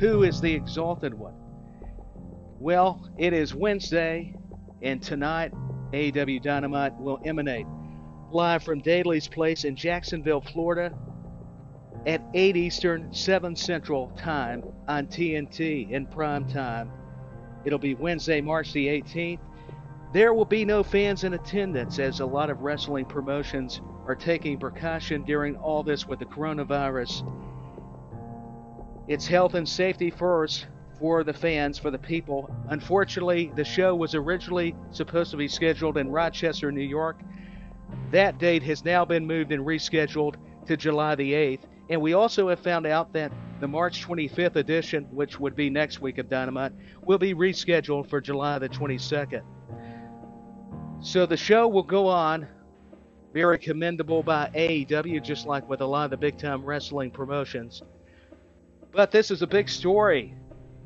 Who is the exalted one? Well, it is Wednesday, and tonight AEW Dynamite will emanate live from Daily's Place in Jacksonville, Florida at 8 Eastern, 7 Central time on TNT in prime time. It'll be Wednesday, March the 18th. There will be no fans in attendance as a lot of wrestling promotions are taking precaution during all this with the coronavirus. It's health and safety first for the fans, for the people. Unfortunately, the show was originally supposed to be scheduled in Rochester, New York. That date has now been moved and rescheduled to July the 8th. And we also have found out that the March 25th edition, which would be next week of Dynamite, will be rescheduled for July the 22nd. So the show will go on. Very commendable by AEW, just like with a lot of the big time wrestling promotions. But this is a big story.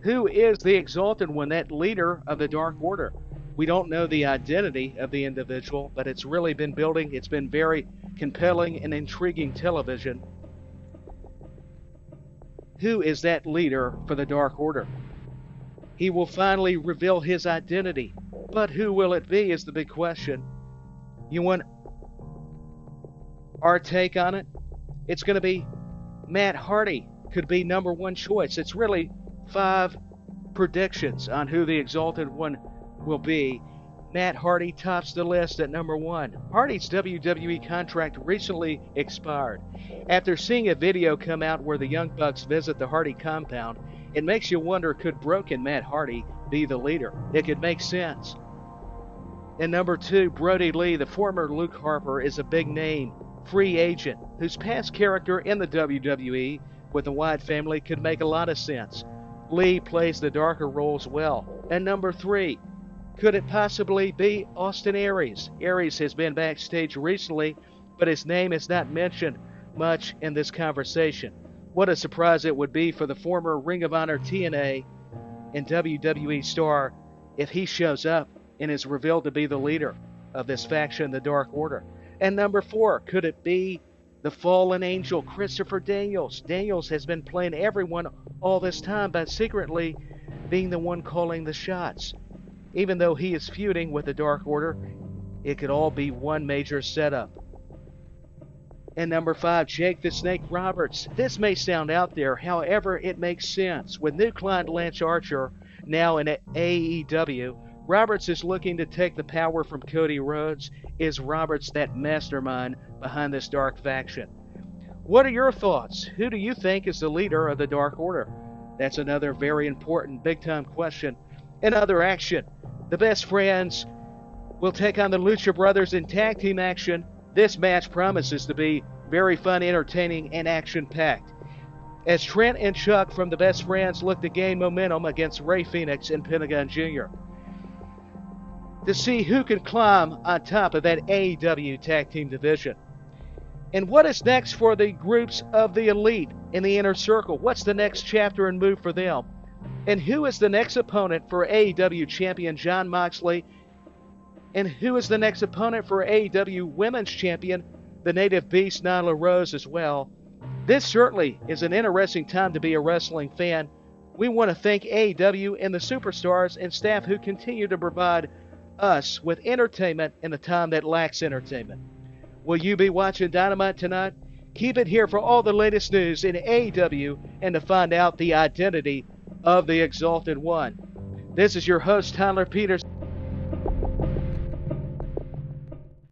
Who is the Exalted One, that leader of the Dark Order? We don't know the identity of the individual, but it's really been building. It's been very compelling and intriguing television. Who is that leader for the Dark Order? He will finally reveal his identity. But who will it be is the big question. You want our take on it? It's going to be Matt Hardy could be number one choice. It's really five predictions on who the Exalted One will be. Matt Hardy tops the list at number one. Hardy's WWE contract recently expired. After seeing a video come out where the Young Bucks visit the Hardy compound, it makes you wonder could broken Matt Hardy be the leader? It could make sense. And number two, Brodie Lee, the former Luke Harper, is a big name, free agent, whose past character in the WWE with the Wyatt family could make a lot of sense. Lee plays the darker roles well. And number three, could it possibly be Austin Aries? Aries has been backstage recently, but his name is not mentioned much in this conversation. What a surprise it would be for the former Ring of Honor TNA and WWE star if he shows up and is revealed to be the leader of this faction, the Dark Order. And number four, could it be the fallen angel Christopher Daniels? Daniels has been playing everyone all this time, but secretly being the one calling the shots. Even though he is feuding with the Dark Order, it could all be one major setup. And number five, Jake the Snake Roberts. This may sound out there, however, it makes sense. With new client Lance Archer now in AEW, Roberts is looking to take the power from Cody Rhodes. Is Roberts that mastermind behind this dark faction? What are your thoughts? Who do you think is the leader of the Dark Order? That's another very important big time question. In other action, the best friends will take on the Lucha Brothers in tag team action. This match promises to be very fun, entertaining, and action packed. As Trent and Chuck from the Best Friends look to gain momentum against Rey Fenix and Pentagon Jr. To see who can climb on top of that AEW tag team division. And what is next for the groups of the elite in the inner circle? What's the next chapter and move for them? And who is the next opponent for AEW champion Jon Moxley? And who is the next opponent for AEW women's champion, the native beast Nyla Rose as well? This certainly is an interesting time to be a wrestling fan. We want to thank AEW and the superstars and staff who continue to provide us with entertainment in a time that lacks entertainment. Will you be watching Dynamite tonight? Keep it here for all the latest news in AEW and to find out the identity of the Exalted One. This is your host, Tyler Peters.